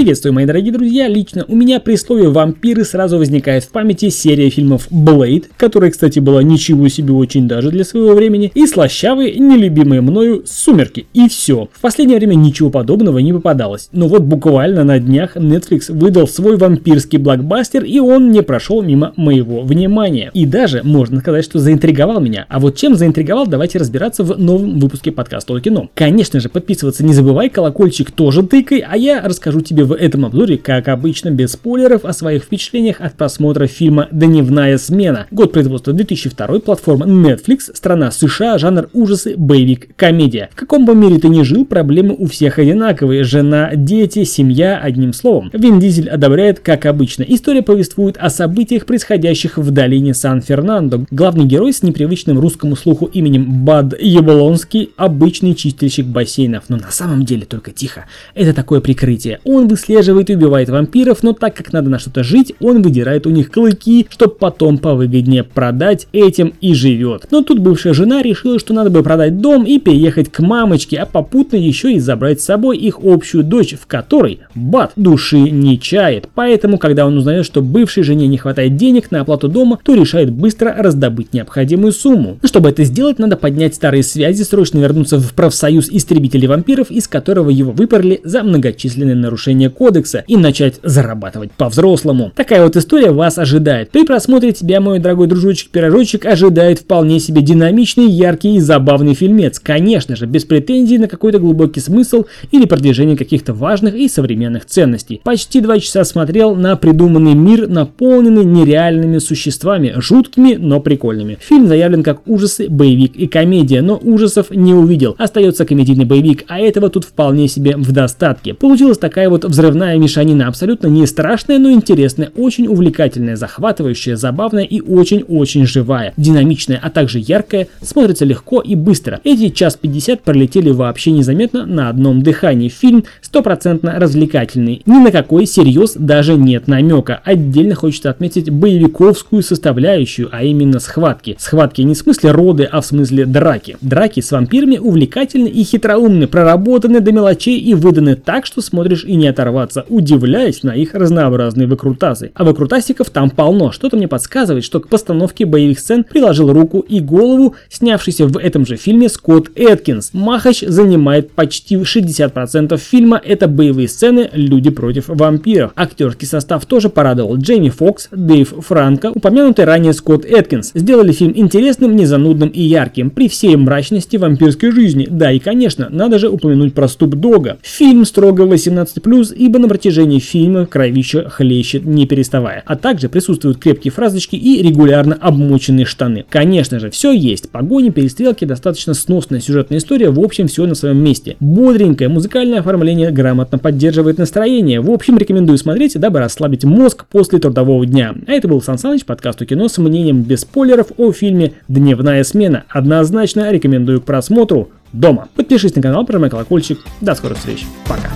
Приветствую, мои дорогие друзья! Лично у меня при слове «вампиры» сразу возникает в памяти серия фильмов «Блейд», которая, кстати, была ничего себе очень даже для своего времени, и слащавые, нелюбимые мною «Сумерки». И все. В последнее время ничего подобного не попадалось. Но вот буквально на днях Netflix выдал свой вампирский блокбастер, и он не прошел мимо моего внимания. И даже, можно сказать, что заинтриговал меня. А вот чем заинтриговал, давайте разбираться в новом выпуске подкаста о кино. Конечно же, подписываться не забывай, колокольчик тоже тыкай, а я расскажу тебе в этом обзоре, как обычно, без спойлеров, о своих впечатлениях от просмотра фильма «Дневная смена». Год производства 2002, платформа Netflix, страна США, жанр ужасы, боевик, комедия. В каком бы мире ты ни жил, проблемы у всех одинаковые. Жена, дети, семья, одним словом. Вин Дизель одобряет, как обычно. История повествует о событиях, происходящих в долине Сан-Фернандо. Главный герой с непривычным русскому слуху именем Бад Яблонский – обычный чистильщик бассейнов. Но на самом деле, только тихо, это такое прикрытие. Он выслеживает и убивает вампиров, но так как надо на что-то жить, он выдирает у них клыки, чтобы потом повыгоднее продать, этим и живет. Но тут бывшая жена решила, что надо бы продать дом и переехать к мамочке, а попутно еще и забрать с собой их общую дочь, в которой Бат души не чает. Поэтому, когда он узнает, что бывшей жене не хватает денег на оплату дома, то решает быстро раздобыть необходимую сумму. Но чтобы это сделать, надо поднять старые связи, срочно вернуться в профсоюз истребителей вампиров, из которого его выперли за многочисленные нарушения кодекса и начать зарабатывать по-взрослому. Такая вот история вас ожидает. При просмотре тебя, мой дорогой дружочек-пирожочек, ожидает вполне себе динамичный, яркий и забавный фильмец. Конечно же, без претензий на какой-то глубокий смысл или продвижение каких-то важных и современных ценностей. Почти два часа смотрел на придуманный мир, наполненный нереальными существами, жуткими, но прикольными. Фильм заявлен как ужасы, боевик и комедия, но ужасов не увидел. Остается комедийный боевик, а этого тут вполне себе в достатке. Получилась такая вот взрывная мешанина, абсолютно не страшная, но интересная, очень увлекательная, захватывающая, забавная и очень-очень живая, динамичная, а также яркая, смотрится легко и быстро. Эти час 50 пролетели вообще незаметно на одном дыхании. Фильм стопроцентно развлекательный, ни на какой серьез даже нет намека. Отдельно хочется отметить боевиковскую составляющую, а именно схватки. Схватки не в смысле роды, а в смысле драки. Драки с вампирами увлекательны и хитроумны, проработаны до мелочей и выданы так, что смотришь и не оторваться, удивляясь на их разнообразные выкрутасы. А выкрутасиков там полно, что-то мне подсказывает, что к постановке боевых сцен приложил руку и голову снявшийся в этом же фильме Скотт Эткинс. Махач занимает почти 60% фильма, это боевые сцены «Люди против вампиров». Актерский состав тоже порадовал. Джейми Фокс, Дэйв Франко, упомянутый ранее Скотт Эткинс. Сделали фильм интересным, незанудным и ярким, при всей мрачности вампирской жизни. Да, и конечно, надо же упомянуть про Ступ Дога. Фильм строго 18+, ибо на протяжении фильма кровища хлещет не переставая. А также присутствуют крепкие фразочки и регулярно обмоченные штаны. Конечно же, все есть. Погони, перестрелки, достаточно сносная сюжетная история, в общем, все на своем месте. Бодренькое музыкальное оформление грамотно поддерживает настроение. В общем, рекомендую смотреть, дабы расслабить мозг после трудового дня. А это был Сан Саныч, подкаст о кино с мнением без спойлеров о фильме «Дневная смена». Однозначно рекомендую к просмотру дома. Подпишись на канал, прожимай колокольчик. До скорых встреч. Пока.